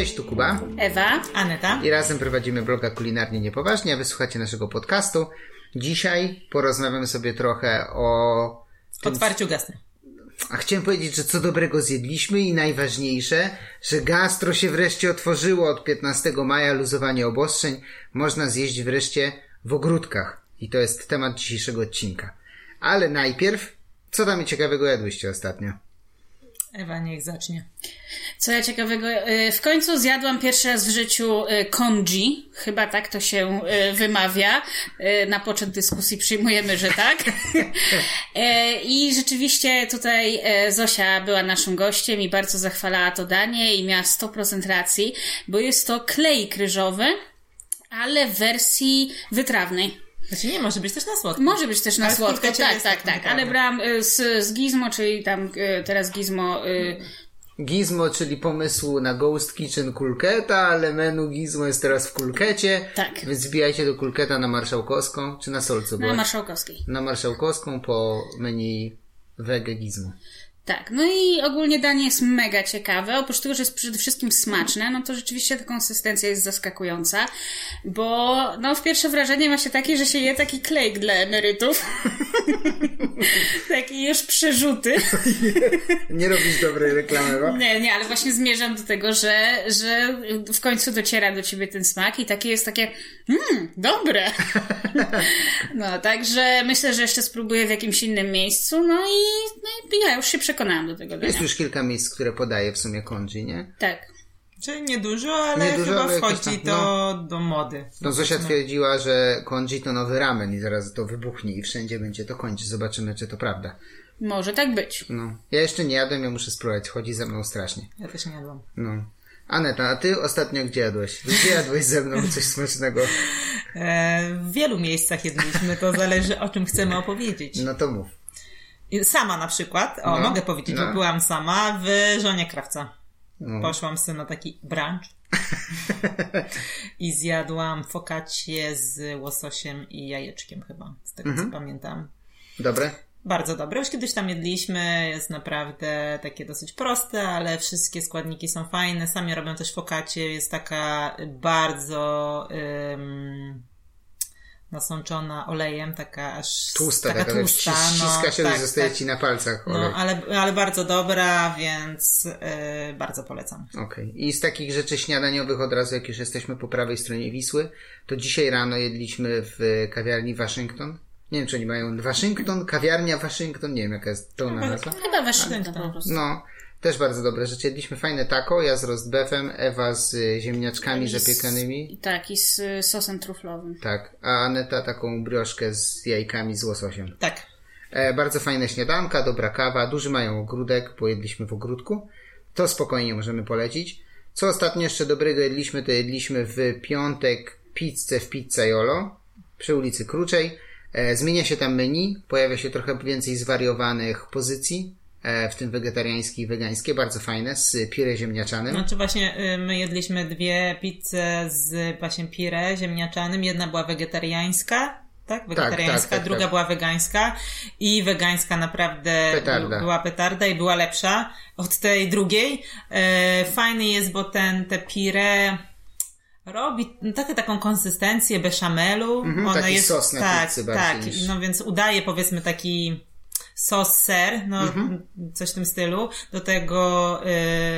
Cześć, tu Kuba. Ewa. Aneta. I razem prowadzimy bloga Kulinarnie Niepoważnie, a wysłuchacie naszego podcastu. Dzisiaj porozmawiamy sobie trochę o... Tym... Otwarciu gastro. A chciałem powiedzieć, że co dobrego zjedliśmy i najważniejsze, że gastro się wreszcie otworzyło od 15 maja, luzowanie obostrzeń. Można zjeść wreszcie w ogródkach. I to jest temat dzisiejszego odcinka. Ale najpierw, co tam ciekawego jadłyście ostatnio? Ewa, niech zacznie. Co ja ciekawego, y, w końcu zjadłam pierwszy raz w życiu konji, y, chyba tak to się y, wymawia. Na poczet dyskusji przyjmujemy, że tak. I rzeczywiście tutaj Zosia była naszym gościem i bardzo zachwalała to danie i miała 100% racji, bo jest to klej kryżowy, ale w wersji wytrawnej. Znaczy nie, może być też na słodko. Może być też na ale słodko, tak, tak, tak. Ale brałam z, z Gizmo, czyli tam teraz Gizmo Gizmo, czyli pomysłu na Ghost Kitchen Kulketa, ale menu Gizmo jest teraz w Kulkecie. Tak. Więc zbijajcie do Kulketa na Marszałkowską, czy na Solcu? Na Marszałkowskiej. Na Marszałkowską po menu Wege Gizmo. Tak, no i ogólnie danie jest mega ciekawe. Oprócz tego, że jest przede wszystkim smaczne, no to rzeczywiście ta konsystencja jest zaskakująca, bo no w pierwsze wrażenie ma się takie, że się je taki klejk dla emerytów. taki już przerzuty. nie, nie robisz dobrej reklamy, bo? Nie, nie, ale właśnie zmierzam do tego, że, że w końcu dociera do ciebie ten smak i takie jest takie, mmm, dobre. no, także myślę, że jeszcze spróbuję w jakimś innym miejscu, no i, no i ja już się przekonam przekonałam do tego dania. Jest już kilka miejsc, które podaje w sumie konji, nie? Tak. Czyli niedużo, ale nie dużo, chyba ale wchodzi tam, to no, do mody. No Zosia twierdziła, że konji to nowy ramen i zaraz to wybuchnie i wszędzie będzie to kończyć. Zobaczymy, czy to prawda. Może tak być. No. Ja jeszcze nie jadłem, ja muszę spróbować. Chodzi ze mną strasznie. Ja też nie jadłam. No. Aneta, a ty ostatnio gdzie jadłeś? Gdzie jadłeś ze mną coś smacznego? E, w wielu miejscach jedliśmy, to zależy o czym chcemy opowiedzieć. No to mów. Sama na przykład, o, no, mogę powiedzieć, no. że byłam sama w żonie krawca. No. Poszłam sobie na taki brunch i zjadłam focaccie z łososiem i jajeczkiem chyba, z tego mhm. co pamiętam. Dobre? Bardzo dobre. Już kiedyś tam jedliśmy, jest naprawdę takie dosyć proste, ale wszystkie składniki są fajne. Sami robią też fokacie, jest taka bardzo nasączona olejem, taka aż tłusta, taka, taka tłusta, ściska no, się tak, zostaje tak. ci na palcach no, olej. No, ale, ale bardzo dobra, więc yy, bardzo polecam. Okej. Okay. I z takich rzeczy śniadaniowych od razu, jak już jesteśmy po prawej stronie Wisły, to dzisiaj rano jedliśmy w kawiarni Waszyngton. Nie wiem, czy oni mają Waszyngton, kawiarnia Waszyngton, nie wiem jaka jest pełna nazwa. Chyba Waszyngton po prostu. No, też bardzo dobre rzeczy. Jedliśmy fajne taco, ja z rozbefem, Ewa z ziemniaczkami I zapiekanymi. tak, i z sosem truflowym. Tak, a Aneta taką brioszkę z jajkami z łososiem. Tak. E, bardzo fajne śniadanka, dobra kawa, duży mają ogródek, bo jedliśmy w ogródku. To spokojnie możemy polecić. Co ostatnio jeszcze dobrego jedliśmy, to jedliśmy w piątek pizzę w Pizzaiolo przy ulicy Kruczej. E, zmienia się tam menu, pojawia się trochę więcej zwariowanych pozycji w tym wegetariańskie i wegańskie, bardzo fajne, z pire ziemniaczanym. Znaczy właśnie y, my jedliśmy dwie pizze z właśnie pire ziemniaczanym, jedna była wegetariańska, tak? Wegetariańska, tak, tak, tak, druga tak. była wegańska i wegańska naprawdę petarda. była petarda i była lepsza od tej drugiej. E, fajny jest, bo ten, te pire robi taką taką konsystencję beszamelu. Mhm, Ona taki jest sos na tak, pizzy tak, niż... no więc udaje powiedzmy taki sos ser, no mhm. coś w tym stylu, do tego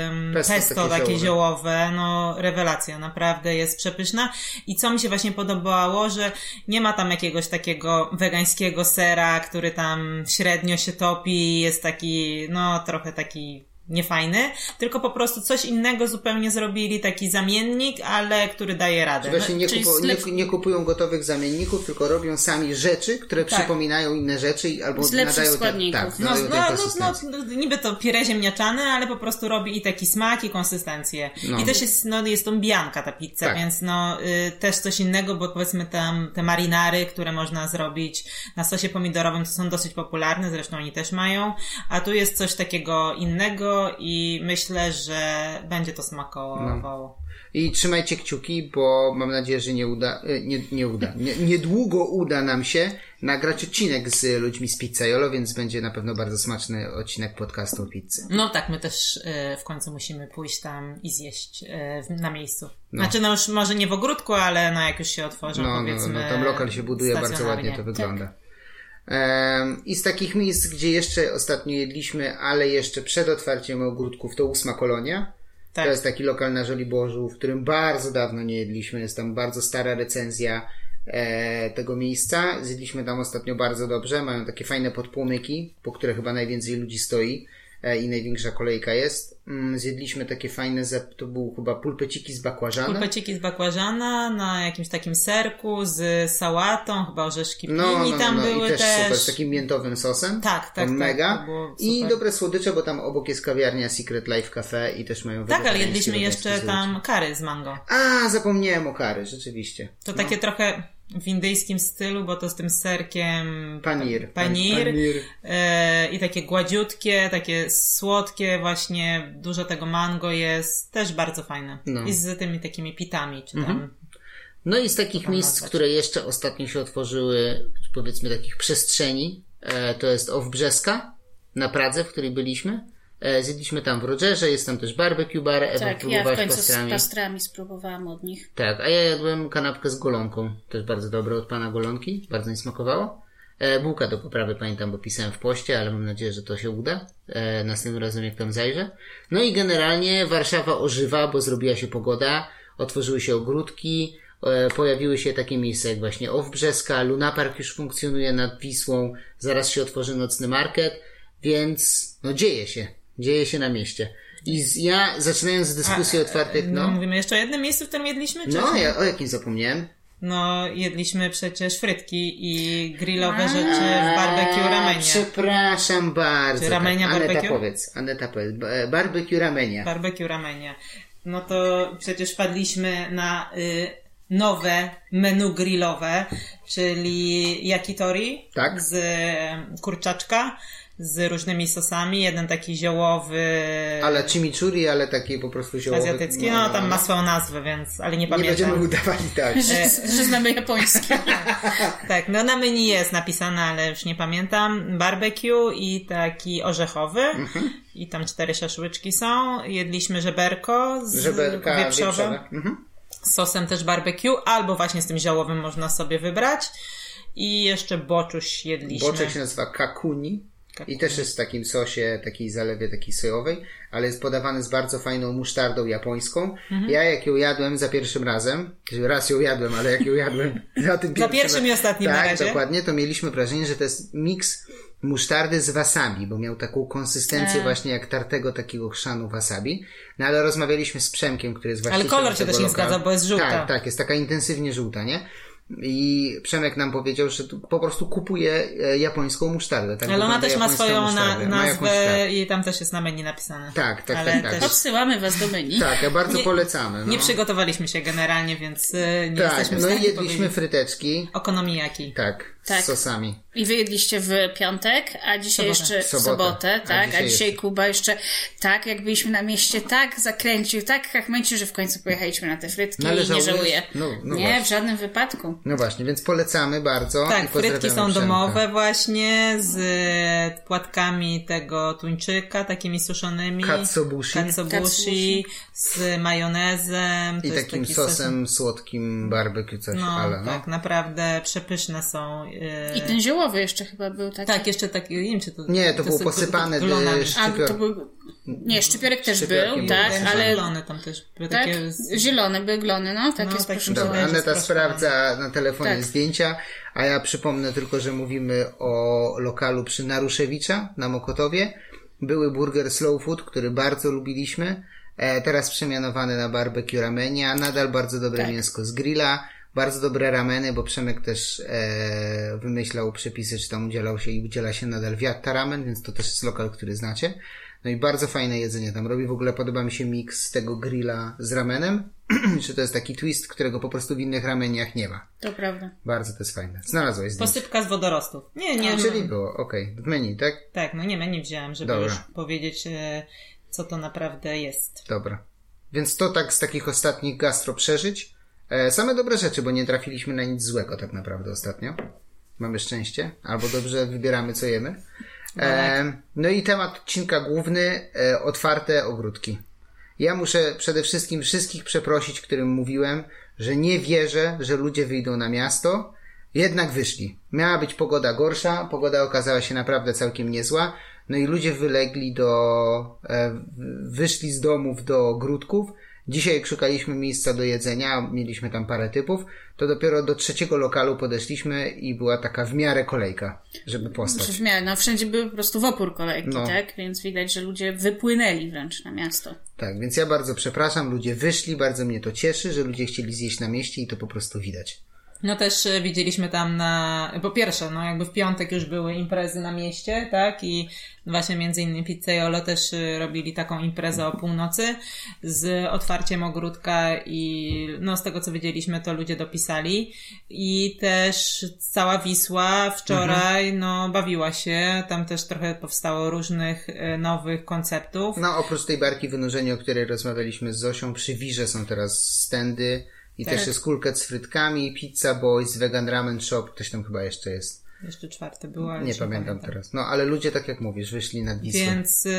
ym, pesto, pesto takie, takie ziołowe, no rewelacja, naprawdę jest przepyszna. I co mi się właśnie podobało, że nie ma tam jakiegoś takiego wegańskiego sera, który tam średnio się topi, jest taki, no trochę taki niefajny, tylko po prostu coś innego zupełnie zrobili, taki zamiennik, ale który daje radę. Właśnie nie, kupu, nie, nie, kupują gotowych zamienników, tylko robią sami rzeczy, które tak. przypominają inne rzeczy albo Z nadają składników. tak, no, no, no, no, niby to pire ziemniaczane, ale po prostu robi i taki smak i konsystencję. No. I też jest, no, jest to bianka ta pizza, tak. więc no, y, też coś innego, bo powiedzmy tam te marinary, które można zrobić na sosie pomidorowym, to są dosyć popularne, zresztą oni też mają, a tu jest coś takiego innego, i myślę, że będzie to smakowało. No. I trzymajcie kciuki, bo mam nadzieję, że nie uda, e, nie, nie uda, nie, niedługo uda nam się nagrać odcinek z ludźmi z Pizzaiolo, więc będzie na pewno bardzo smaczny odcinek podcastu o pizzy. No tak, my też e, w końcu musimy pójść tam i zjeść e, na miejscu. No. Znaczy no już może nie w ogródku, ale no jak już się otworzą, no, powiedzmy. No, no, tam lokal się buduje, bardzo ładnie to wygląda. Tak. I z takich miejsc, gdzie jeszcze ostatnio jedliśmy, ale jeszcze przed otwarciem ogródków, to ósma kolonia. Tak. To jest taki lokal na Żoliborzu, w którym bardzo dawno nie jedliśmy. Jest tam bardzo stara recenzja e, tego miejsca. Zjedliśmy tam ostatnio bardzo dobrze. Mają takie fajne podpłomyki, po które chyba najwięcej ludzi stoi. E, i największa kolejka jest. Mm, zjedliśmy takie fajne, to był chyba pulpeciki z bakłażana. Pulpeciki z bakłażana na jakimś takim serku z sałatą, chyba orzeszki no, no, no, tam no, były i też. też. Super, z takim miętowym sosem. Tak, tak. tak mega. I dobre słodycze, bo tam obok jest kawiarnia Secret Life Cafe i też mają Tak, ale jedliśmy jeszcze tam kary z mango. A, zapomniałem o kary, rzeczywiście. To no. takie trochę w indyjskim stylu, bo to z tym serkiem panir, panir, panir. E, i takie gładziutkie, takie słodkie właśnie, dużo tego mango jest, też bardzo fajne. No. I z tymi takimi pitami, czy tam mhm. No i z takich miejsc, nazwać. które jeszcze ostatnio się otworzyły, powiedzmy takich przestrzeni, e, to jest Owbrzeska na Pradze, w której byliśmy. E, zjedliśmy tam w Rogerze, jest tam też barbecue bar. Ewa tak, ja w końcu pastrami. z pastrami spróbowałam od nich. Tak, a ja jadłem kanapkę z golonką, też bardzo dobre od pana golonki, bardzo mi smakowało. E, bułka do poprawy pamiętam, bo pisałem w poście, ale mam nadzieję, że to się uda. E, następnym razem jak tam zajrzę. No i generalnie Warszawa ożywa, bo zrobiła się pogoda, otworzyły się ogródki, e, pojawiły się takie miejsca jak właśnie Owbrzeska, Lunapark już funkcjonuje nad Wisłą, zaraz się otworzy nocny market, więc no dzieje się. Dzieje się na mieście. I z, ja, zaczynając dyskusję A, otwartych, no, no... Mówimy jeszcze o jednym miejscu, w którym jedliśmy? Czy no, ja o jakim zapomniałem? No, jedliśmy przecież frytki i grillowe rzeczy w barbecue ramenia. Przepraszam bardzo. Czy ramenia tak. barbecue? Aneta powiedz, Aneta powiedz. Barbecue ramenia. Barbecue ramenia. No to przecież wpadliśmy na y, nowe menu grillowe, czyli yakitori tak? z y, kurczaczka z różnymi sosami. Jeden taki ziołowy. Ale chimichurri, ale taki po prostu ziołowy. Azjatycki, no, tam ma swoją nazwę, więc, ale nie pamiętam. Nie będziemy udawali tak. że, że znamy japońskie. tak, no na menu jest napisane, ale już nie pamiętam. Barbecue i taki orzechowy. Mhm. I tam cztery szaszłyczki są. Jedliśmy żeberko z Żeberka wieprzowe. Mhm. Z sosem też barbecue, albo właśnie z tym ziołowym można sobie wybrać. I jeszcze boczuś jedliśmy. Boczek się nazywa kakuni. I też jest w takim sosie, takiej zalewie takiej sojowej, ale jest podawany z bardzo fajną musztardą japońską. Mhm. Ja jak ją jadłem za pierwszym razem, raz ją jadłem, ale jak ją jadłem za tym Za pierwszym i ostatnim tak, na razie. dokładnie, to mieliśmy wrażenie, że to jest miks musztardy z wasabi, bo miał taką konsystencję e. właśnie jak tartego takiego chrzanu wasabi. No ale rozmawialiśmy z Przemkiem, który jest właśnie Ale kolor się też nie zgadza, bo jest żółta. Tak, tak, jest taka intensywnie żółta, nie? I Przemek nam powiedział, że po prostu kupuje e, japońską musztardę. Tak Ale ona też ma swoją na, nazwę i tam też jest na menu napisane. Tak, tak, Ale tak. tak. Odsyłamy was do menu. Tak, ja bardzo nie, polecamy. No. Nie przygotowaliśmy się generalnie, więc e, nie tak, jesteśmy no i jedliśmy powiedzieć. fryteczki. Okonomiyaki. Tak, tak, z sosami. I wy jedliście w piątek, a dzisiaj sobotę. jeszcze w sobotę, tak? A dzisiaj, a dzisiaj Kuba jeszcze tak, jak byliśmy na mieście, tak zakręcił, tak jak męci, że w końcu pojechaliśmy na te frytki no, i nie żałuję. No, no nie, właśnie. w żadnym wypadku. No właśnie, więc polecamy bardzo. Tak, frytki są Przemka. domowe właśnie, z płatkami tego tuńczyka, takimi suszonymi. Katsubushi. Katsubushi, z majonezem. I takim sosem sos... słodkim barbecue coś, no, ale no. tak, naprawdę przepyszne są i ten ziołowy jeszcze chyba był taki. Tak, jeszcze taki, nie wiem czy to... Nie, to, to było posypane glonami. A, to był... Nie, szczypiorek też był, tak, ale... Glony tam też były tak? takie... Zielone były glony, no, takie no, tak, Dobra, Aneta sprawdza na telefonie tak. zdjęcia, a ja przypomnę tylko, że mówimy o lokalu przy Naruszewicza na Mokotowie. Były burger Slow Food, który bardzo lubiliśmy. E, teraz przemianowany na barbecue ramenia. Nadal bardzo dobre tak. mięsko z grilla bardzo dobre rameny, bo Przemek też e, wymyślał przepisy, czy tam udzielał się i udziela się nadal Wiatta Ramen, więc to też jest lokal, który znacie. No i bardzo fajne jedzenie tam robi. W ogóle podoba mi się miks tego grilla z ramenem. czy to jest taki twist, którego po prostu w innych rameniach nie ma. To prawda. Bardzo to jest fajne. Znalazłeś zdjęcie. Posypka z wodorostów. Nie, nie. A, czyli było, okej. Okay. W menu, tak? Tak, no nie, menu wziąłem, żeby Dobra. już powiedzieć, e, co to naprawdę jest. Dobra. Więc to tak z takich ostatnich gastro przeżyć. E, same dobre rzeczy, bo nie trafiliśmy na nic złego tak naprawdę ostatnio. mamy szczęście, albo dobrze wybieramy, co jemy. No, e, no i temat odcinka główny, e, otwarte ogródki. Ja muszę przede wszystkim wszystkich przeprosić, którym mówiłem, że nie wierzę, że ludzie wyjdą na miasto. Jednak wyszli. Miała być pogoda gorsza, pogoda okazała się naprawdę całkiem niezła. No i ludzie wylegli do, e, wyszli z domów do ogródków. Dzisiaj szukaliśmy miejsca do jedzenia, mieliśmy tam parę typów, to dopiero do trzeciego lokalu podeszliśmy i była taka w miarę kolejka, żeby postać. w miarę, no wszędzie był po prostu w opór kolejki, no. tak? Więc widać, że ludzie wypłynęli wręcz na miasto. Tak, więc ja bardzo przepraszam, ludzie wyszli, bardzo mnie to cieszy, że ludzie chcieli zjeść na mieście i to po prostu widać. No też e, widzieliśmy tam na, po pierwsze, no jakby w piątek już były imprezy na mieście, tak? I właśnie między innymi Pizzaiolo też e, robili taką imprezę o północy z otwarciem ogródka i no z tego co widzieliśmy to ludzie dopisali i też cała Wisła wczoraj mhm. no bawiła się, tam też trochę powstało różnych e, nowych konceptów. No oprócz tej barki wynurzenia, o której rozmawialiśmy z Zosią, przy Wirze są teraz stędy i tak. też jest kulkę z frytkami, Pizza Boys, Vegan Ramen Shop, ktoś tam chyba jeszcze jest. Jeszcze czwarte było, ale nie pamiętam, pamiętam, teraz. No ale ludzie, tak jak mówisz, wyszli na Wisłę. Więc y,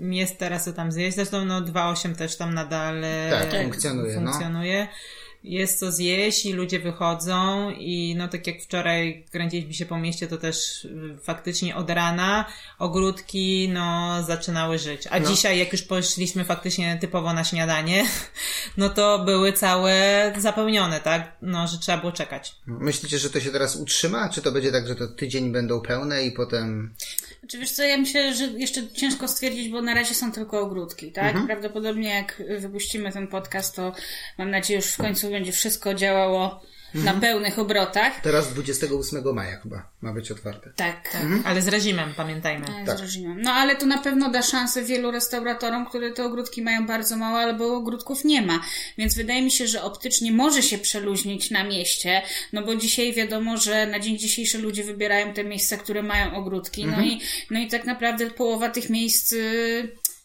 jest teraz co tam zjeść. Zresztą no 2.8 też tam nadal y, tak, funkcjonuje. No. funkcjonuje. No jest co zjeść i ludzie wychodzą i no tak jak wczoraj kręciliśmy się po mieście, to też y, faktycznie od rana ogródki no zaczynały żyć. A no. dzisiaj jak już poszliśmy faktycznie typowo na śniadanie, no to były całe zapełnione, tak? No, że trzeba było czekać. Myślicie, że to się teraz utrzyma? Czy to będzie tak, że to tydzień będą pełne i potem... Czy wiesz co, ja myślę, że jeszcze ciężko stwierdzić, bo na razie są tylko ogródki, tak? Mhm. Prawdopodobnie jak wypuścimy ten podcast, to mam nadzieję już w końcu będzie wszystko działało mhm. na pełnych obrotach. Teraz 28 maja chyba ma być otwarte. Tak. tak. Mhm. Ale z reżimem, pamiętajmy. Tak, tak. Z reżimem. No ale to na pewno da szansę wielu restauratorom, które te ogródki mają bardzo mało albo ogródków nie ma. Więc wydaje mi się, że optycznie może się przeluźnić na mieście, no bo dzisiaj wiadomo, że na dzień dzisiejszy ludzie wybierają te miejsca, które mają ogródki. No, mhm. i, no i tak naprawdę połowa tych miejsc...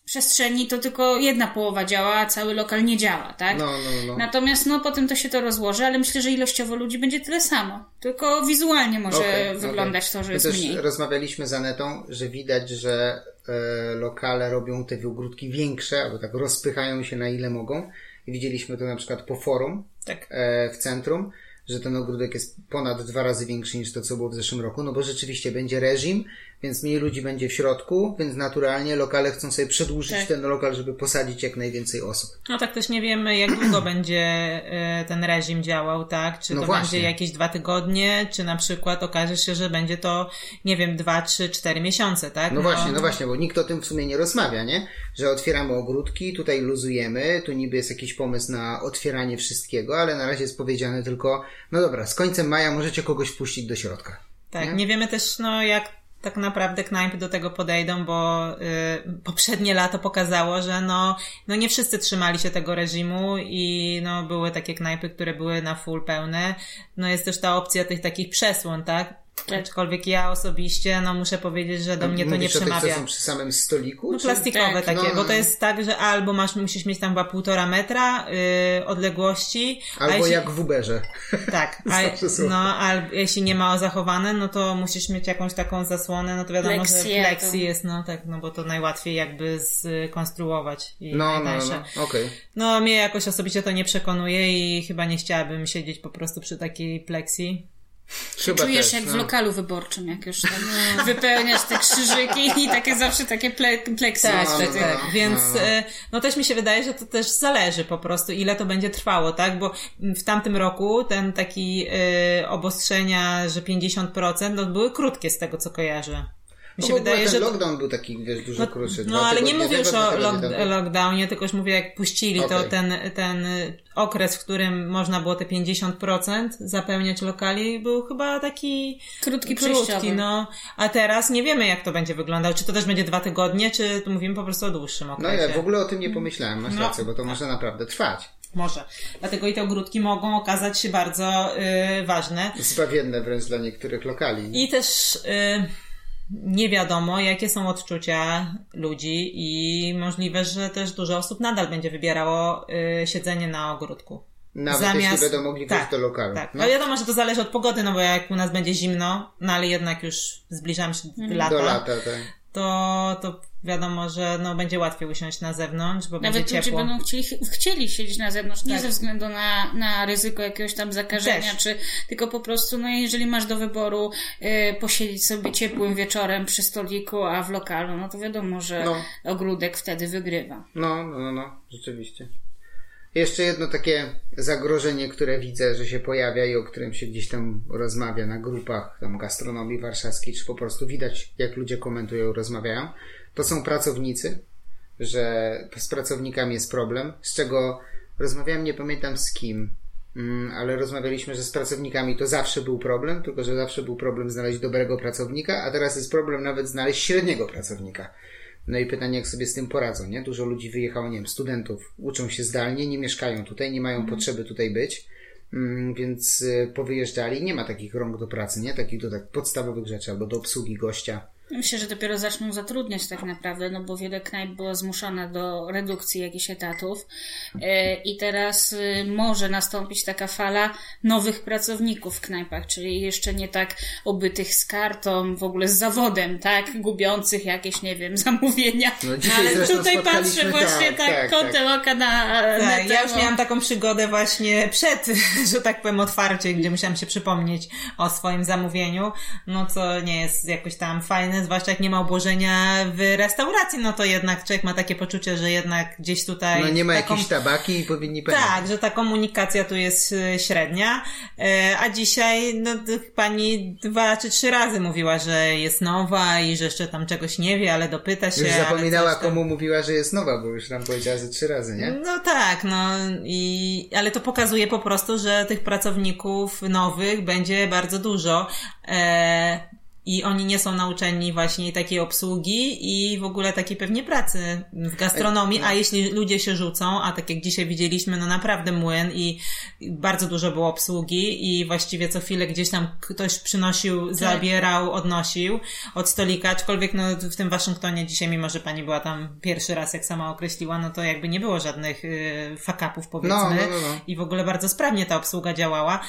Przestrzeni to tylko jedna połowa działa, a cały lokal nie działa, tak? No, no, no. Natomiast no potem to się to rozłoży, ale myślę, że ilościowo ludzi będzie tyle samo. Tylko wizualnie może okay, wyglądać okay. to, że My jest też mniej. rozmawialiśmy z Anetą, że widać, że e, lokale robią te ogródki większe, albo tak rozpychają się na ile mogą. I widzieliśmy to na przykład po forum tak. e, w centrum że ten ogródek jest ponad dwa razy większy niż to, co było w zeszłym roku, no bo rzeczywiście będzie reżim, więc mniej ludzi będzie w środku, więc naturalnie lokale chcą sobie przedłużyć tak. ten lokal, żeby posadzić jak najwięcej osób. No tak też nie wiemy, jak długo będzie e, ten reżim działał, tak? Czy no to właśnie. będzie jakieś dwa tygodnie, czy na przykład okaże się, że będzie to, nie wiem, dwa, trzy, cztery miesiące, tak? No, no właśnie, no właśnie, bo nikt o tym w sumie nie rozmawia, nie? Że otwieramy ogródki, tutaj luzujemy, tu niby jest jakiś pomysł na otwieranie wszystkiego, ale na razie jest powiedziane tylko, no dobra, z końcem maja możecie kogoś wpuścić do środka. Tak, nie, nie wiemy też, no jak tak naprawdę knajpy do tego podejdą, bo y, poprzednie lato pokazało, że no, no nie wszyscy trzymali się tego reżimu i no były takie knajpy, które były na full pełne. No jest też ta opcja tych takich przesłon, tak? Aczkolwiek ja osobiście, no muszę powiedzieć, że do mnie to nie przemawia. Tych, są przy samym stoliku? No, plastikowe tak, takie, no, bo to jest tak, że albo masz, musisz mieć tam chyba półtora metra yy, odległości. Albo jeśli... jak w Uberze. Tak, a, no, a jeśli nie ma zachowane, no to musisz mieć jakąś taką zasłonę, no to wiadomo, Plexi, że plexi jest, no tak, no bo to najłatwiej jakby skonstruować i no, no najtańsze. No, no, okay. no, mnie jakoś osobiście to nie przekonuje i chyba nie chciałabym siedzieć po prostu przy takiej plexi. Chyba Czujesz też, jak no. w lokalu wyborczym, jak już tam wypełniasz te krzyżyki i takie zawsze takie ple, pleksy. Tak, tak, tak. No, Więc no, e, no też mi się wydaje, że to też zależy po prostu, ile to będzie trwało, tak? Bo w tamtym roku ten taki y, obostrzenia, że 50%, no były krótkie z tego, co kojarzę. Mi się wydaje, ten że. lockdown był taki, wiesz, dużo no, krótszy. No, ale nie mówię już o lock, lockdownie, tylko już mówię, jak puścili okay. to ten, ten okres, w którym można było te 50% zapełniać lokali, był chyba taki krótki, krótki, no. A teraz nie wiemy, jak to będzie wyglądał. Czy to też będzie dwa tygodnie, czy mówimy po prostu o dłuższym okresie. No ja w ogóle o tym nie pomyślałem, masz no. rację, bo to może naprawdę trwać. Może. Dlatego i te ogródki mogą okazać się bardzo y, ważne. Zbawienne wręcz dla niektórych lokali. I też y, nie wiadomo, jakie są odczucia ludzi i możliwe, że też dużo osób nadal będzie wybierało y, siedzenie na ogródku. Nawet Zamiast... jeśli będą mogli tak, do lokalu. Tak. No. no wiadomo, że to zależy od pogody, no bo jak u nas będzie zimno, no ale jednak już zbliżamy się do lata. Do lata, tak. To, to wiadomo, że no, będzie łatwiej usiąść na zewnątrz, bo Nawet będzie ciepło. Nawet ludzie będą chcieli, chcieli siedzieć na zewnątrz, nie tak. ze względu na, na ryzyko jakiegoś tam zakażenia, Też. czy tylko po prostu, no jeżeli masz do wyboru y, posiedzieć sobie ciepłym wieczorem przy stoliku, a w lokalu, no to wiadomo, że no. ogródek wtedy wygrywa. No, no, no, no, rzeczywiście. Jeszcze jedno takie zagrożenie, które widzę, że się pojawia i o którym się gdzieś tam rozmawia na grupach tam gastronomii warszawskiej, czy po prostu widać, jak ludzie komentują, rozmawiają, to są pracownicy, że z pracownikami jest problem, z czego rozmawiałem, nie pamiętam z kim, mm, ale rozmawialiśmy, że z pracownikami to zawsze był problem, tylko że zawsze był problem znaleźć dobrego pracownika, a teraz jest problem nawet znaleźć średniego pracownika. No i pytanie, jak sobie z tym poradzą, nie? Dużo ludzi wyjechało, nie wiem, studentów, uczą się zdalnie, nie mieszkają tutaj, nie mają mhm. potrzeby tutaj być, mm, więc y, powyjeżdżali. Nie ma takich rąk do pracy, nie? Takich do tak podstawowych rzeczy, albo do obsługi gościa. Myślę, że dopiero zaczną zatrudniać tak naprawdę, no bo wiele knajp było zmuszone do redukcji jakichś etatów e, i teraz y, może nastąpić taka fala nowych pracowników w knajpach, czyli jeszcze nie tak obytych z kartą, w ogóle z zawodem, tak? Gubiących jakieś, nie wiem, zamówienia. No, Ale tutaj patrzę właśnie tak, tak, tak kątem tak. oka na, tak, Ja już miałam taką przygodę właśnie przed, że tak powiem, otwarciem, gdzie musiałam się przypomnieć o swoim zamówieniu, no co nie jest jakoś tam fajne, zwłaszcza jak nie ma obłożenia w restauracji, no to jednak człowiek ma takie poczucie, że jednak gdzieś tutaj... No nie ma taką... jakiejś tabaki i powinni pamiętać. Tak, że ta komunikacja tu jest y, średnia, e, a dzisiaj no, pani dwa czy trzy razy mówiła, że jest nowa i że jeszcze tam czegoś nie wie, ale dopyta się. Już zapominała tam... komu mówiła, że jest nowa, bo już nam powiedziała ze trzy razy, nie? No tak, no i ale to pokazuje po prostu, że tych pracowników nowych będzie bardzo dużo. E, i oni nie są nauczeni właśnie takiej obsługi i w ogóle takiej pewnie pracy w gastronomii, a jeśli ludzie się rzucą, a tak jak dzisiaj widzieliśmy, no naprawdę młyn i bardzo dużo było obsługi i właściwie co chwilę gdzieś tam ktoś przynosił, tak. zabierał, odnosił od stolika, aczkolwiek no w tym Waszyngtonie dzisiaj, mimo że pani była tam pierwszy raz, jak sama określiła, no to jakby nie było żadnych y, fakapów powiedzmy no, no, no, no. i w ogóle bardzo sprawnie ta obsługa działała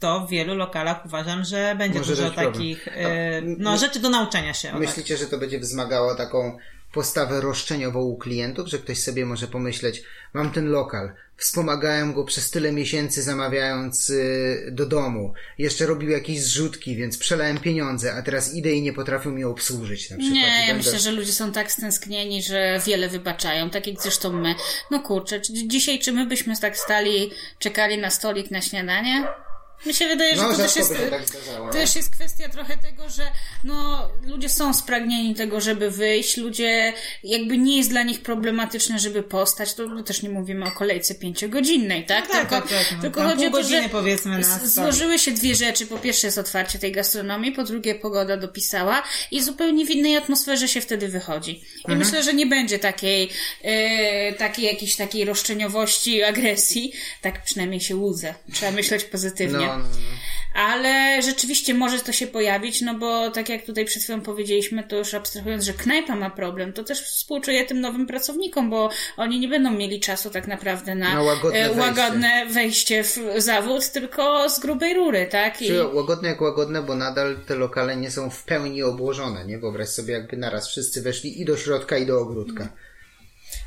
to w wielu lokalach uważam, że będzie Może dużo takich e, no, rzeczy do nauczenia się. Myślicie, tak. że to będzie wzmagało taką postawę roszczeniową u klientów, że ktoś sobie może pomyśleć, mam ten lokal, wspomagałem go przez tyle miesięcy zamawiając y, do domu, jeszcze robił jakieś zrzutki, więc przelałem pieniądze, a teraz idę i nie potrafią mi obsłużyć na przykład. Nie, ja myślę, że ludzie są tak stęsknieni, że wiele wybaczają, tak jak zresztą my. No kurczę, dzisiaj czy my byśmy tak stali, czekali na stolik na śniadanie? Mi się wydaje, że no, to, też jest, tak zdarzało, też jest kwestia trochę tego, że no, ludzie są spragnieni tego, żeby wyjść, ludzie jakby nie jest dla nich problematyczne, żeby postać, to też nie mówimy o kolejce pięciogodzinnej, tak? No tak, tylko, tak, tak, no. tylko chodzi o to, że powiedzmy na złożyły się dwie rzeczy. Po pierwsze jest otwarcie tej gastronomii, po drugie pogoda dopisała i zupełnie w innej atmosferze się wtedy wychodzi. I mhm. myślę, że nie będzie takiej, e, takiej jakiejś takiej roszczeniowości, agresji. Tak przynajmniej się łudzę. Trzeba myśleć pozytywnie. No. Ale rzeczywiście może to się pojawić, no bo tak jak tutaj przed chwilą powiedzieliśmy, to już abstrahując, że knajpa ma problem, to też współczuję tym nowym pracownikom, bo oni nie będą mieli czasu tak naprawdę na, na łagodne, e, wejście. łagodne, wejście. w zawód, tylko z grubej rury, tak? I... łagodne jak łagodne, bo nadal te lokale nie są w pełni obłożone, nie? Wyobraź sobie, jakby naraz wszyscy weszli i do środka, i do ogródka.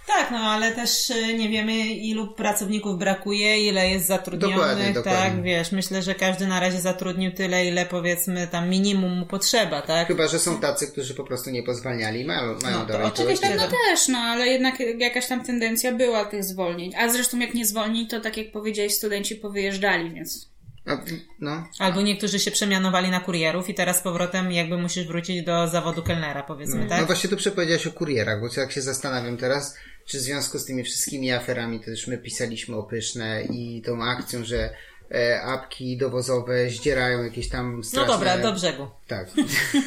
Tak, no ale też y, nie wiemy, ilu pracowników brakuje, ile jest zatrudnionych. Dokładnie, dokładnie. Tak, wiesz, myślę, że każdy na razie zatrudnił tyle, ile powiedzmy tam minimum mu potrzeba, tak? Chyba, że są tacy, którzy po prostu nie pozwalniali, mają, mają no, to Oczywiście, no też, no ale jednak jakaś tam tendencja była tych zwolnień. A zresztą jak nie zwolnić, to tak jak powiedziałeś, studenci powyjeżdżali, więc no. Albo niektórzy się przemianowali na kurierów i teraz z powrotem jakby musisz wrócić do zawodu kelnera, powiedzmy, no. tak? No właśnie tu przepowiedziałeś o kurierach, bo jak się zastanawiam teraz, czy w związku z tymi wszystkimi aferami też my pisaliśmy o Pyszne i tą akcją, że e, apki dowozowe zdzierają jakieś tam no straszne... No dobra, do brzegu. Tak.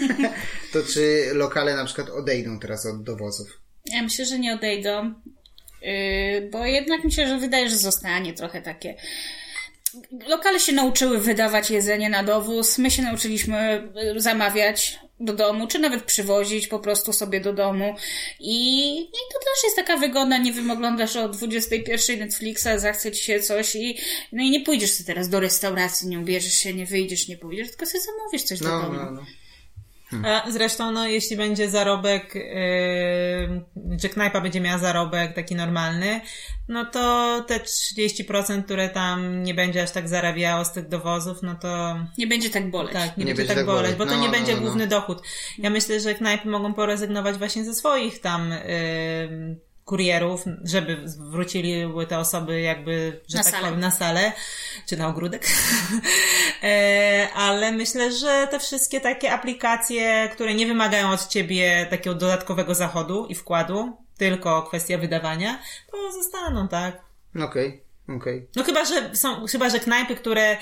to czy lokale na przykład odejdą teraz od dowozów? Ja myślę, że nie odejdą, yy, bo jednak mi się, że wydaje, że zostanie trochę takie lokale się nauczyły wydawać jedzenie na dowóz, my się nauczyliśmy y, zamawiać do domu, czy nawet przywozić po prostu sobie do domu. I, i to też jest taka wygoda, nie wiem, oglądasz o 21 Netflixa, zachce ci się coś i, no i nie pójdziesz sobie teraz do restauracji, nie ubierzesz się, nie wyjdziesz, nie pójdziesz, tylko sobie zamówisz coś no, do domu. No, no. A zresztą, no, jeśli będzie zarobek, yy, że knajpa będzie miała zarobek taki normalny, no to te 30%, które tam nie będzie aż tak zarabiało z tych dowozów, no to... Nie będzie tak boleć. Tak, nie, nie będzie, tak, tak boleć, bo no, to nie no, będzie no, główny no. dochód. Ja myślę, że knajpy mogą porezygnować właśnie ze swoich tam yy, kurierów, żeby wrócili te osoby jakby, że na tak salę. powiem, na salę, czy na ogródek. e, ale myślę, że te wszystkie takie aplikacje, które nie wymagają od ciebie takiego dodatkowego zachodu i wkładu, tylko kwestia wydawania, to zostaną, tak? Okej. Okay. Okay. No chyba, że są, chyba, że knajpy, które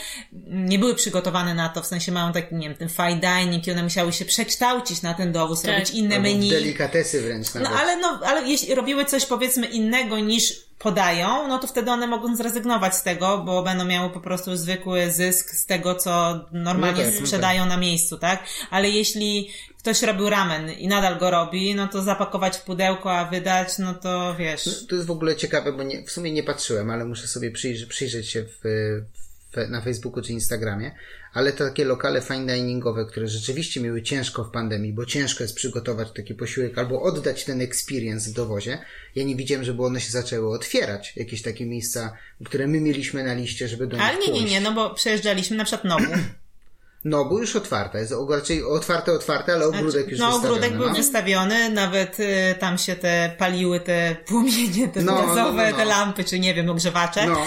nie były przygotowane na to, w sensie mają taki, nie wiem, ten fine dining i one musiały się przekształcić na ten dowóz, tak. robić inne Albo menu. delikatesy wręcz nawet. No ale, no, ale jeśli robiły coś powiedzmy innego niż podają, no to wtedy one mogą zrezygnować z tego, bo będą miały po prostu zwykły zysk z tego, co normalnie no tak, sprzedają no tak. na miejscu, tak? Ale jeśli ktoś robił ramen i nadal go robi, no to zapakować w pudełko, a wydać, no to wiesz. No, to jest w ogóle ciekawe, bo nie, w sumie nie patrzyłem, ale muszę sobie przyjrzeć, przyjrzeć się w, w, na Facebooku czy Instagramie, ale to takie lokale fine diningowe, które rzeczywiście miały ciężko w pandemii, bo ciężko jest przygotować taki posiłek albo oddać ten experience w dowozie. Ja nie widziałem, żeby one się zaczęły otwierać, jakieś takie miejsca, które my mieliśmy na liście, żeby do nich Ale nie, nie, nie, no bo przejeżdżaliśmy na przykład Nowu. No, bo już otwarte. Jest raczej otwarte, otwarte, ale ogródek znaczy, już no, wystawiony. Ogródek no, ogródek był wystawiony, nawet y, tam się te paliły, te płomienie, te no, gazowe, no, no, te lampy, czy nie wiem, ogrzewacze. No.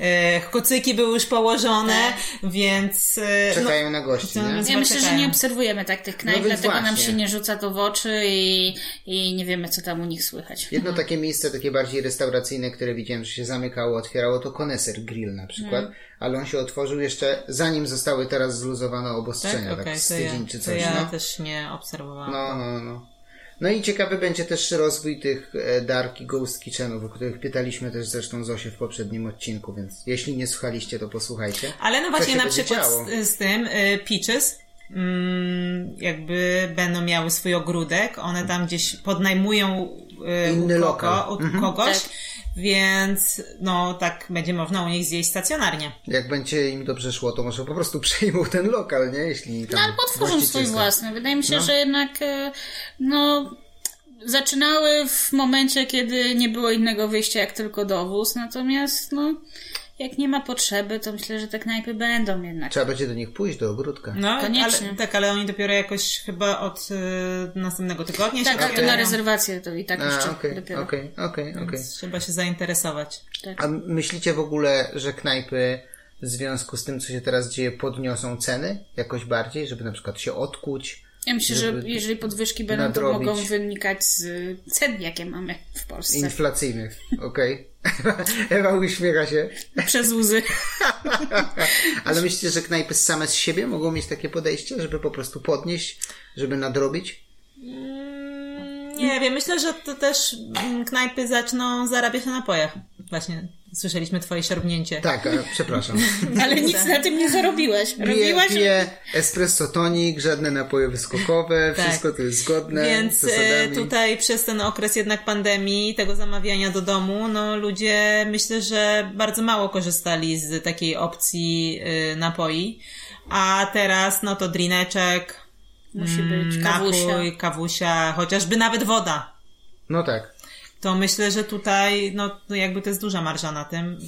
Y, kocyki były już położone, tak. więc... Y, czekają na gości, nie? Ja myślę, czekają. że nie obserwujemy tak tych knajp, no dlatego właśnie. nam się nie rzuca to w oczy i, i nie wiemy, co tam u nich słychać. Jedno takie miejsce, takie bardziej restauracyjne, które widziałem, że się zamykało, otwierało, to Koneser Grill na przykład. Hmm ale on się otworzył jeszcze zanim zostały teraz zluzowane obostrzenia, tak, tak z tydzień ja, czy coś. ja no. też nie obserwowałam. No, no, no. No i ciekawy będzie też rozwój tych e, Dark i Ghost Kitchenów, o których pytaliśmy też zresztą Zosię w poprzednim odcinku, więc jeśli nie słuchaliście, to posłuchajcie. Ale no właśnie na przykład z, z, tym y, Peaches mm, jakby będą miały swój ogródek, one tam gdzieś podnajmują y, Inny u, kogo, u mhm. kogoś. Tak więc no tak będzie można u nich zjeść stacjonarnie. Jak będzie im dobrze szło, to może po prostu przejmą ten lokal, nie? Jeśli tam no albo otworzą swój własny. Wydaje mi się, no. że jednak e, no zaczynały w momencie, kiedy nie było innego wyjścia jak tylko dowóz, natomiast no jak nie ma potrzeby, to myślę, że te knajpy będą jednak. Trzeba będzie do nich pójść, do ogródka. No, Koniecznie. Ale, tak, ale oni dopiero jakoś chyba od y, następnego tygodnia tak, się Tak, to na rezerwację to i tak A, jeszcze okay, dopiero. Okej, okay, okej, okay, okej. Trzeba się zainteresować. Tak. A myślicie w ogóle, że knajpy w związku z tym, co się teraz dzieje, podniosą ceny jakoś bardziej, żeby na przykład się odkuć? Ja myślę, że jeżeli podwyżki będą, nadrobić. to mogą wynikać z cen, jakie mamy w Polsce. Inflacyjnych, okej. Okay. Ewa uśmiecha się. Przez łzy. Ale myślicie, że knajpy same z siebie mogą mieć takie podejście, żeby po prostu podnieść, żeby nadrobić? Mm, nie wiem, myślę, że to też knajpy zaczną zarabiać na napojach. Właśnie Słyszeliśmy twoje siorbnięcie. Tak, przepraszam. Ale nic na tym nie zarobiłeś. Robiłaś? Piję espresso tonik, żadne napoje wyskokowe, tak. wszystko to jest zgodne Więc e, tutaj przez ten okres jednak pandemii, tego zamawiania do domu, no ludzie myślę, że bardzo mało korzystali z takiej opcji y, napoi. A teraz, no to drineczek, Musi być mm, kawusia. napój, kawusia, chociażby nawet woda. No tak to myślę, że tutaj, no, no jakby to jest duża marża na tym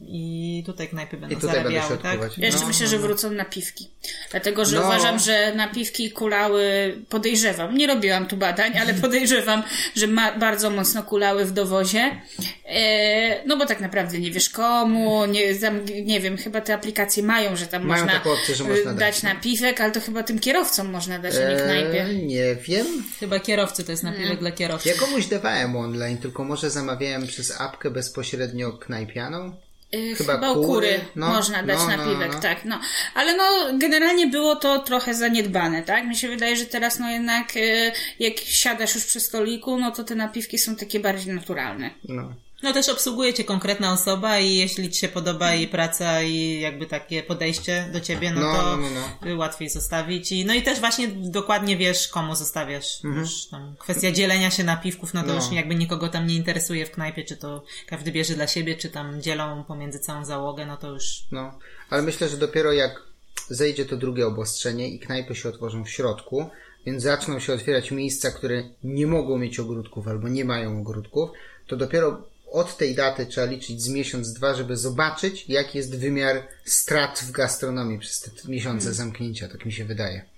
i tutaj knajpy będą I tutaj zarabiały, tak? Ja jeszcze no, myślę, że wrócą na piwki. Dlatego, że no. uważam, że na piwki kulały, podejrzewam, nie robiłam tu badań, ale podejrzewam, że ma, bardzo mocno kulały w dowozie. E, no bo tak naprawdę nie wiesz komu, nie, tam, nie wiem, chyba te aplikacje mają, że tam mają można, opcję, że można dać, dać no. napiwek, ale to chyba tym kierowcom można dać, a nie knajpie. E, nie wiem. Chyba kierowcy to jest napiwek nie. dla kierowcy. Ja komuś dawałem online, tylko może zamawiałem przez apkę bezpośrednio knajpianą. Y, chyba, Chyba kury, no, można dać no, napiwek, no, no. tak, no. Ale no, generalnie było to trochę zaniedbane, tak? Mi się wydaje, że teraz no jednak y, jak siadasz już przy stoliku, no to te napiwki są takie bardziej naturalne. No. No też obsługuje cię konkretna osoba i jeśli ci się podoba jej praca i jakby takie podejście do ciebie, no, no to no, no, no. łatwiej zostawić. I, no i też właśnie dokładnie wiesz, komu zostawiasz. Mhm. Już tam kwestia dzielenia się napiwków, no to już jakby nikogo tam nie interesuje w knajpie, czy to każdy bierze dla siebie, czy tam dzielą pomiędzy całą załogę, no to już... No, ale myślę, że dopiero jak zejdzie to drugie obostrzenie i knajpy się otworzą w środku, więc zaczną się otwierać miejsca, które nie mogą mieć ogródków albo nie mają ogródków, to dopiero od tej daty trzeba liczyć z miesiąc, dwa, żeby zobaczyć, jaki jest wymiar strat w gastronomii przez te miesiące zamknięcia, tak mi się wydaje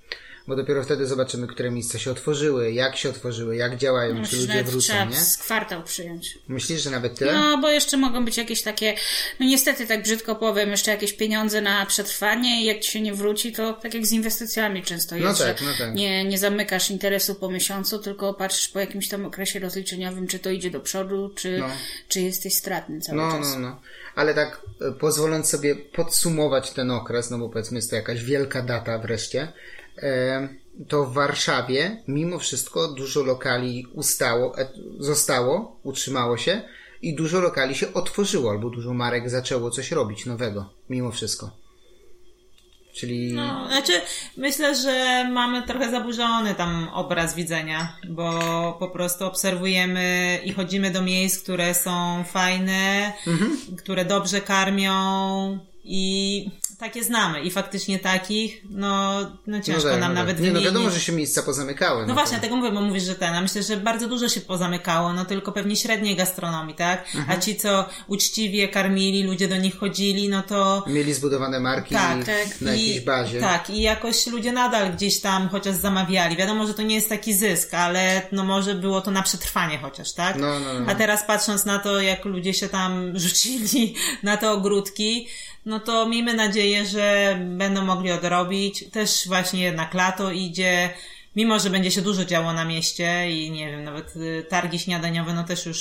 bo dopiero wtedy zobaczymy, które miejsca się otworzyły, jak się otworzyły, jak działają, no, czy ludzie wrócą, trzeba nie? z kwartał przyjąć. Myślisz, że nawet tyle? No, bo jeszcze mogą być jakieś takie, no niestety tak brzydko powiem, jeszcze jakieś pieniądze na przetrwanie i jak ci się nie wróci, to tak jak z inwestycjami często no jest, no tak, no tak. Nie, nie zamykasz interesu po miesiącu, tylko patrzysz po jakimś tam okresie rozliczeniowym, czy to idzie do przodu, czy, no. czy jesteś stratny cały no, czas. No, no, Ale tak e, pozwoląc sobie podsumować ten okres, no bo powiedzmy jest to jakaś wielka data wreszcie, to w Warszawie mimo wszystko dużo lokali ustało, e, zostało, utrzymało się i dużo lokali się otworzyło, albo dużo marek zaczęło coś robić nowego, mimo wszystko. Czyli. No, znaczy, myślę, że mamy trochę zaburzony tam obraz widzenia, bo po prostu obserwujemy i chodzimy do miejsc, które są fajne, mhm. które dobrze karmią i takie znamy i faktycznie takich, no, no ciężko no tak, nam no nawet tak. Nie, no wiadomo, że się miejsca pozamykały. No, no właśnie, to... tego mówię, bo mówisz, że ten, a myślę, że bardzo dużo się pozamykało, no tylko pewnie średniej gastronomii, tak? Mhm. A ci, co uczciwie karmili, ludzie do nich chodzili, no to... Mieli zbudowane marki tak, tak. na jakiejś bazie. Tak, i jakoś ludzie nadal gdzieś tam chociaż zamawiali. Wiadomo, że to nie jest taki zysk, ale no może było to na przetrwanie chociaż, tak? No, no, no. A teraz patrząc na to, jak ludzie się tam rzucili na te ogródki, no to miejmy nadzieję, że będą mogli odrobić. Też właśnie jednak lato idzie, mimo że będzie się dużo działo na mieście i nie wiem, nawet y, targi śniadaniowe, no też już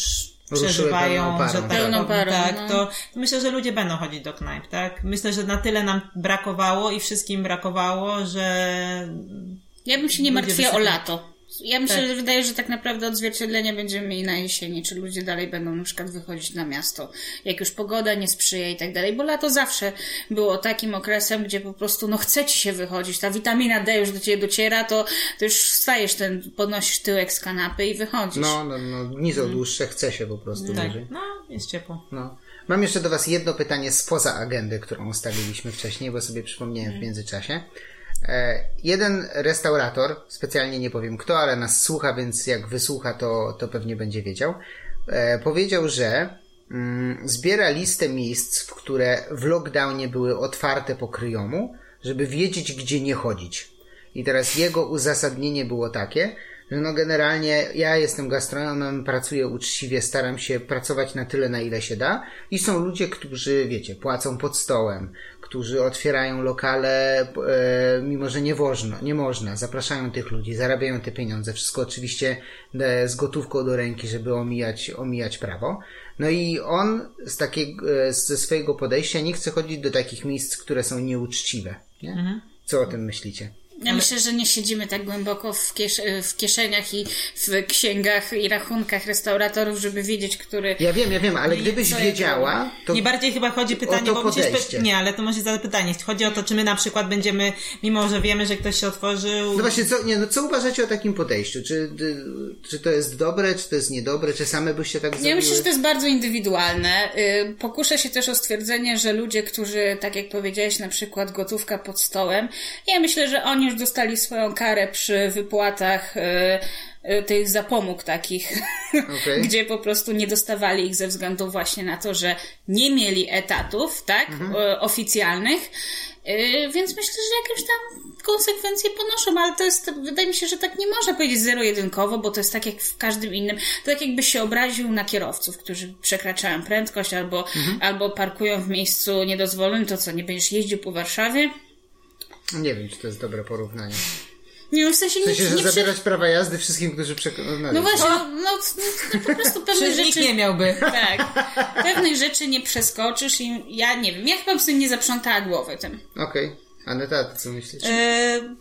przeżywają, że tak, pełną parą, tak no. to, to myślę, że ludzie będą chodzić do knajp, tak? Myślę, że na tyle nam brakowało i wszystkim brakowało, że ja bym się nie martwiła o lato. Ja myślę, tak. że wydaje, że tak naprawdę odzwierciedlenie będziemy mieli na jesieni, czy ludzie dalej będą na przykład wychodzić na miasto, jak już pogoda nie sprzyja i tak dalej, bo lato zawsze było takim okresem, gdzie po prostu no chce ci się wychodzić, ta witamina D już do ciebie dociera, to, to już wstajesz ten, podnosisz tyłek z kanapy i wychodzisz. No, no, no dni są dłuższe, chce się po prostu. Tak, no, jest ciepło. No. Mam jeszcze do Was jedno pytanie spoza agendy, którą ustaliliśmy wcześniej, bo sobie przypomniałem w mhm. międzyczasie. E, jeden restaurator, specjalnie nie powiem kto, ale nas słucha, więc jak wysłucha, to, to pewnie będzie wiedział, e, powiedział, że mm, zbiera listę miejsc, które w lockdownie były otwarte po kryjomu, żeby wiedzieć, gdzie nie chodzić. I teraz jego uzasadnienie było takie, że no generalnie ja jestem gastronomem, pracuję uczciwie, staram się pracować na tyle, na ile się da i są ludzie, którzy, wiecie, płacą pod stołem, którzy otwierają lokale, e, mimo że nie można, nie można, zapraszają tych ludzi, zarabiają te pieniądze, wszystko oczywiście z gotówką do ręki, żeby omijać, omijać prawo. No i on z takiego, e, ze swojego podejścia nie chce chodzić do takich miejsc, które są nieuczciwe. Nie? Mhm. Co o tym myślicie? Ja myślę, że nie siedzimy tak głęboko w, w kieszeniach i w księgach i rachunkach restauratorów, żeby wiedzieć, który. Ja wiem, ja wiem, ale gdybyś wiedziała, to. Nie bardziej chyba chodzi pytanie, bo musisz. Nie, ale to może zadać pytanie. Chodzi o to, czy my na przykład będziemy, mimo że wiemy, że ktoś się otworzył. No właśnie, co, nie, no co uważacie o takim podejściu? Czy, czy to jest dobre, czy to jest niedobre, czy same byście tak zrobiły? Ja myślę, że to jest bardzo indywidualne. Y, pokuszę się też o stwierdzenie, że ludzie, którzy, tak jak powiedziałeś, na przykład gotówka pod stołem, ja myślę, że oni już dostali swoją karę przy wypłatach e, e, tych zapomóg takich, okay. gdzie po prostu nie dostawali ich ze względu właśnie na to, że nie mieli etatów, tak, mhm. E, oficjalnych, więc myślę, że jakieś tam konsekwencje ponoszą, ale to jest, wydaje mi się, że tak nie można powiedzieć zero-jedynkowo, bo to jest tak jak w każdym innym, to tak jakbyś się obraził na kierowców, którzy przekraczają prędkość albo, mhm. albo parkują w miejscu niedozwolonym, to co, nie będziesz jeździł po Warszawie? Nie wiem, czy to jest dobre porównanie. Nie, w sensie, w sensie nie, że nie zabierać prze... prawa jazdy wszystkim, którzy przekonali. No właśnie, no, no, no, po prostu pewnych rzeczy... nie miałby. Tak. Pewnych rzeczy nie przeskoczysz i ja nie wiem, ja chyba bym sobie nie zaprzątała głowy tym. Okej. Okay. Aneta, ty co myślisz? E,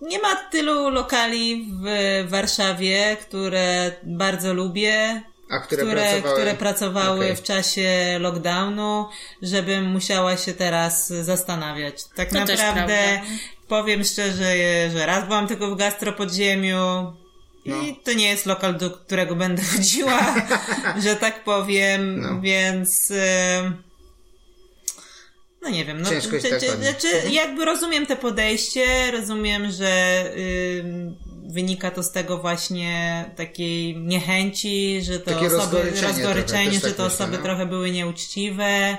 nie ma tylu lokali w Warszawie, które bardzo lubię A które, które pracowały, które pracowały okay. w czasie lockdownu, żebym musiała się teraz zastanawiać. Tak to naprawdę powiem szczerze, że raz byłam tylko w gastropodziemiu, no. I to nie jest lokal, do którego będę chodziła, że tak powiem, no. więc. No nie wiem, no, Ciężko czy, tak znaczy, jakby rozumiem te podejście, rozumiem, że y, wynika to z tego właśnie takiej niechęci, że to Takie osoby, rozgoryczenie, rozgoryczenie trochę, że te tak osoby myślę, no. trochę były nieuczciwe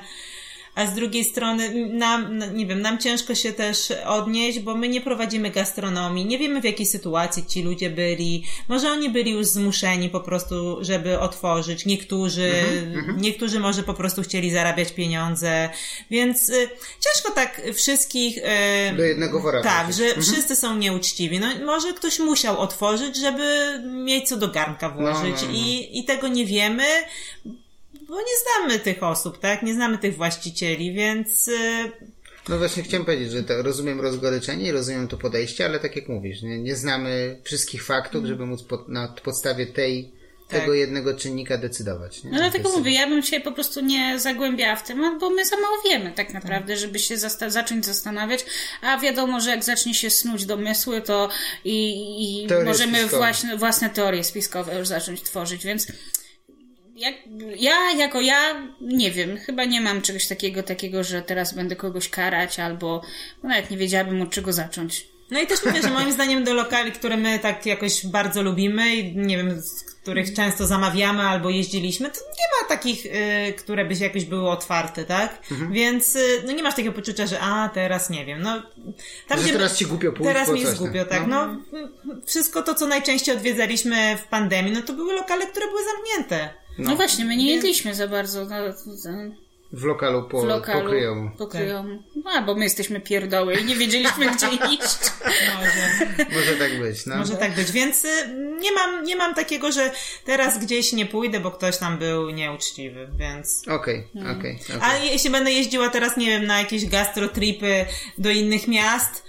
a z drugiej strony nam, no, nie wiem, nam ciężko się też odnieść, bo my nie prowadzimy gastronomii, nie wiemy w jakiej sytuacji ci ludzie byli, może oni byli już zmuszeni po prostu, żeby otworzyć, niektórzy, mm-hmm. niektórzy może po prostu chcieli zarabiać pieniądze, więc y, ciężko tak wszystkich... Y, Do jednego wora. Tak, że mm-hmm. wszyscy są nieuczciwi. No może ktoś musiał otworzyć, żeby mieć co do garnka włożyć no, no, no. I, i tego nie wiemy, bo nie znamy tych osób, tak? Nie znamy tych właścicieli, więc. Y, no właśnie chciałem powiedzieć, że to rozumiem rozgoryczenie i rozumiem to podejście, ale tak jak mówisz, nie, nie znamy wszystkich faktów, żeby móc pod, na podstawie tej, tak. tego jednego czynnika decydować. Nie? No dlatego mówię, ja bym się po prostu nie zagłębiała w temat, bo my za mało wiemy tak naprawdę, żeby się zasta zacząć zastanawiać, a wiadomo, że jak zacznie się snuć domysły, to i, i możemy właśnie, własne teorie spiskowe już zacząć tworzyć, więc jak, ja jako ja nie wiem, chyba nie mam czegoś takiego, takiego, że teraz będę kogoś karać albo no nawet nie wiedziałabym od czego zacząć. No i też mówię, że moim zdaniem do lokali, które my tak jakoś bardzo lubimy i nie wiem, z których często zamawiamy albo jeździliśmy, to nie ma takich, y, które by się jakoś były otwarte, tak? Mhm. Więc y, no nie masz takiego poczucia, że a, teraz nie wiem, no... Tam, że gdzie, teraz ci głupio pójść, Teraz mi jest głupio, tak. No. no, wszystko to, co najczęściej odwiedzaliśmy w pandemii, no to były lokale, które były zamknięte. No, no właśnie, my nie jedliśmy za bardzo. No, w lokalu po, w lokalu, pokryjomu. pokryjomu. Tak. No, bo my jesteśmy pierdoły i nie wiedzieliśmy, gdzie iść. Może. Może tak być, no. Może tak być, więc y, nie mam, nie mam takiego, że teraz gdzieś nie pójdę, bo ktoś tam był nieuczciwy, więc... Okej, okay, mm. okej. Okay, okay. A jeśli będę jeździła teraz, nie wiem, na jakieś gastrotripy do innych miast,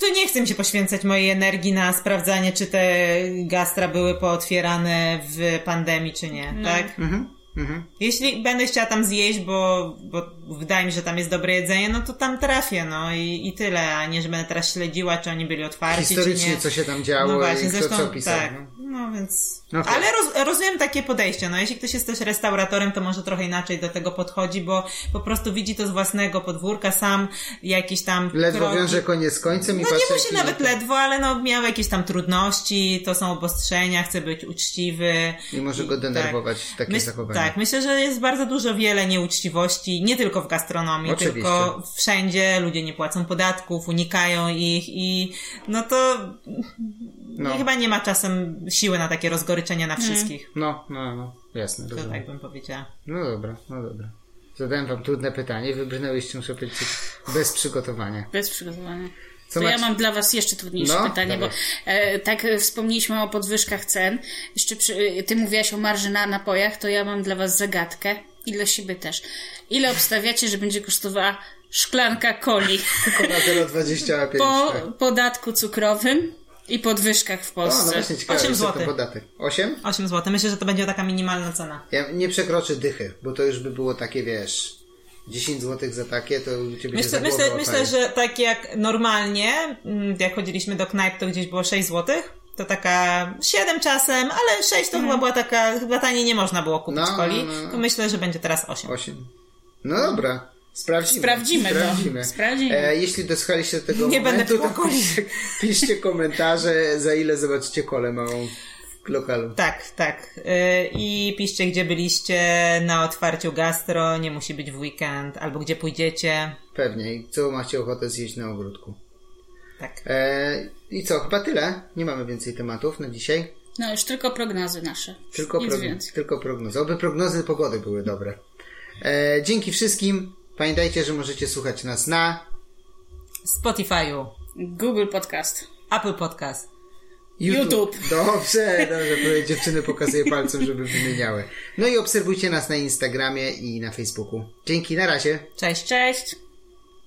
to nie chcę się poświęcać mojej energii na sprawdzanie, czy te gastra były pootwierane w pandemii, czy nie, no. tak? Mhm. Mhm. Jeśli będę chciała tam zjeść, bo, bo wydaje mi się, że tam jest dobre jedzenie, no to tam trafię, no i, i tyle, a nie, że będę teraz śledziła, czy oni byli otwarci, Historycznie, czy nie. co się tam działo no właśnie, i zresztą, co pisał. Tak, no. no więc... Okay. Ale roz, rozumiem takie podejście, no jeśli ktoś jest też restauratorem, to może trochę inaczej do tego podchodzi, bo po prostu widzi to z własnego podwórka, sam jakiś tam... Ledwo kroki... wiąże koniec z końcem i No nie musi nawet ledwo, ale no miał jakieś tam trudności, to są obostrzenia, chce być uczciwy. I może go denerwować tak. takie Myśl, zachowanie. Tak, myślę, że jest bardzo dużo, wiele nieuczciwości, nie tylko w gastronomii, Oczywiście. tylko wszędzie ludzie nie płacą podatków, unikają ich i no to no. chyba nie ma czasem siły na takie rozgoryczenia na mm. wszystkich. No, no, no, jasne. To tak bym powiedziała. No dobra, no dobra. Zadałem wam trudne pytanie, wybrnęłyście, muszę powiedzieć, bez przygotowania. Bez przygotowania. Co to macie? ja mam dla Was jeszcze trudniejsze no, pytanie, bo e, tak wspomnieliśmy o podwyżkach cen. Jeszcze przy, Ty mówiłaś o marży na napojach, to ja mam dla Was zagadkę i dla siebie też. Ile obstawiacie, że będzie kosztowała szklanka coli? Kola 0,25. Po tak. podatku cukrowym i podwyżkach w Polsce. O, no właśnie ciekawe, 8 zł. podatek. 8? 8 zł. Myślę, że to będzie taka minimalna cena. Ja nie przekroczę dychy, bo to już by było takie, wiesz 10 zł za takie, to u Ciebie myślę, się myślę, myślę, że tak jak normalnie, mm, jak chodziliśmy do knajp, to gdzieś było 6 zł. To taka 7 czasem, ale 6 to mm. chyba była taka, chyba taniej nie można było kupić no, coli. No, no. To myślę, że będzie teraz 8. 8. No dobra. Sprawdzimy. Sprawdzimy, Sprawdzimy. to. Sprawdzimy. E, jeśli dosłuchaliście do tego nie momentu, będę to piszcie, piszcie komentarze, za ile zobaczycie kolę małą lokalu. Tak, tak. Y, I piszcie, gdzie byliście na otwarciu gastro, nie musi być w weekend, albo gdzie pójdziecie. Pewnie. I co macie ochotę zjeść na ogródku. Tak. E, I co, chyba tyle. Nie mamy więcej tematów na dzisiaj. No już tylko prognozy nasze. Tylko, prog- tylko prognozy. Oby prognozy pogody były dobre. E, dzięki wszystkim. Pamiętajcie, że możecie słuchać nas na Spotify'u, Google Podcast, Apple Podcast, YouTube. YouTube. Dobrze, dobrze. Dziewczyny pokazuje palcem, żeby wymieniały. No i obserwujcie nas na Instagramie i na Facebooku. Dzięki, na razie. Cześć. Cześć.